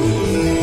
me.